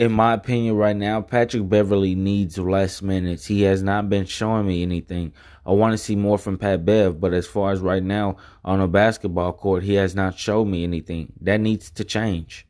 in my opinion, right now, Patrick Beverley needs less minutes. He has not been showing me anything. I want to see more from Pat Bev, but as far as right now on a basketball court, he has not shown me anything. That needs to change.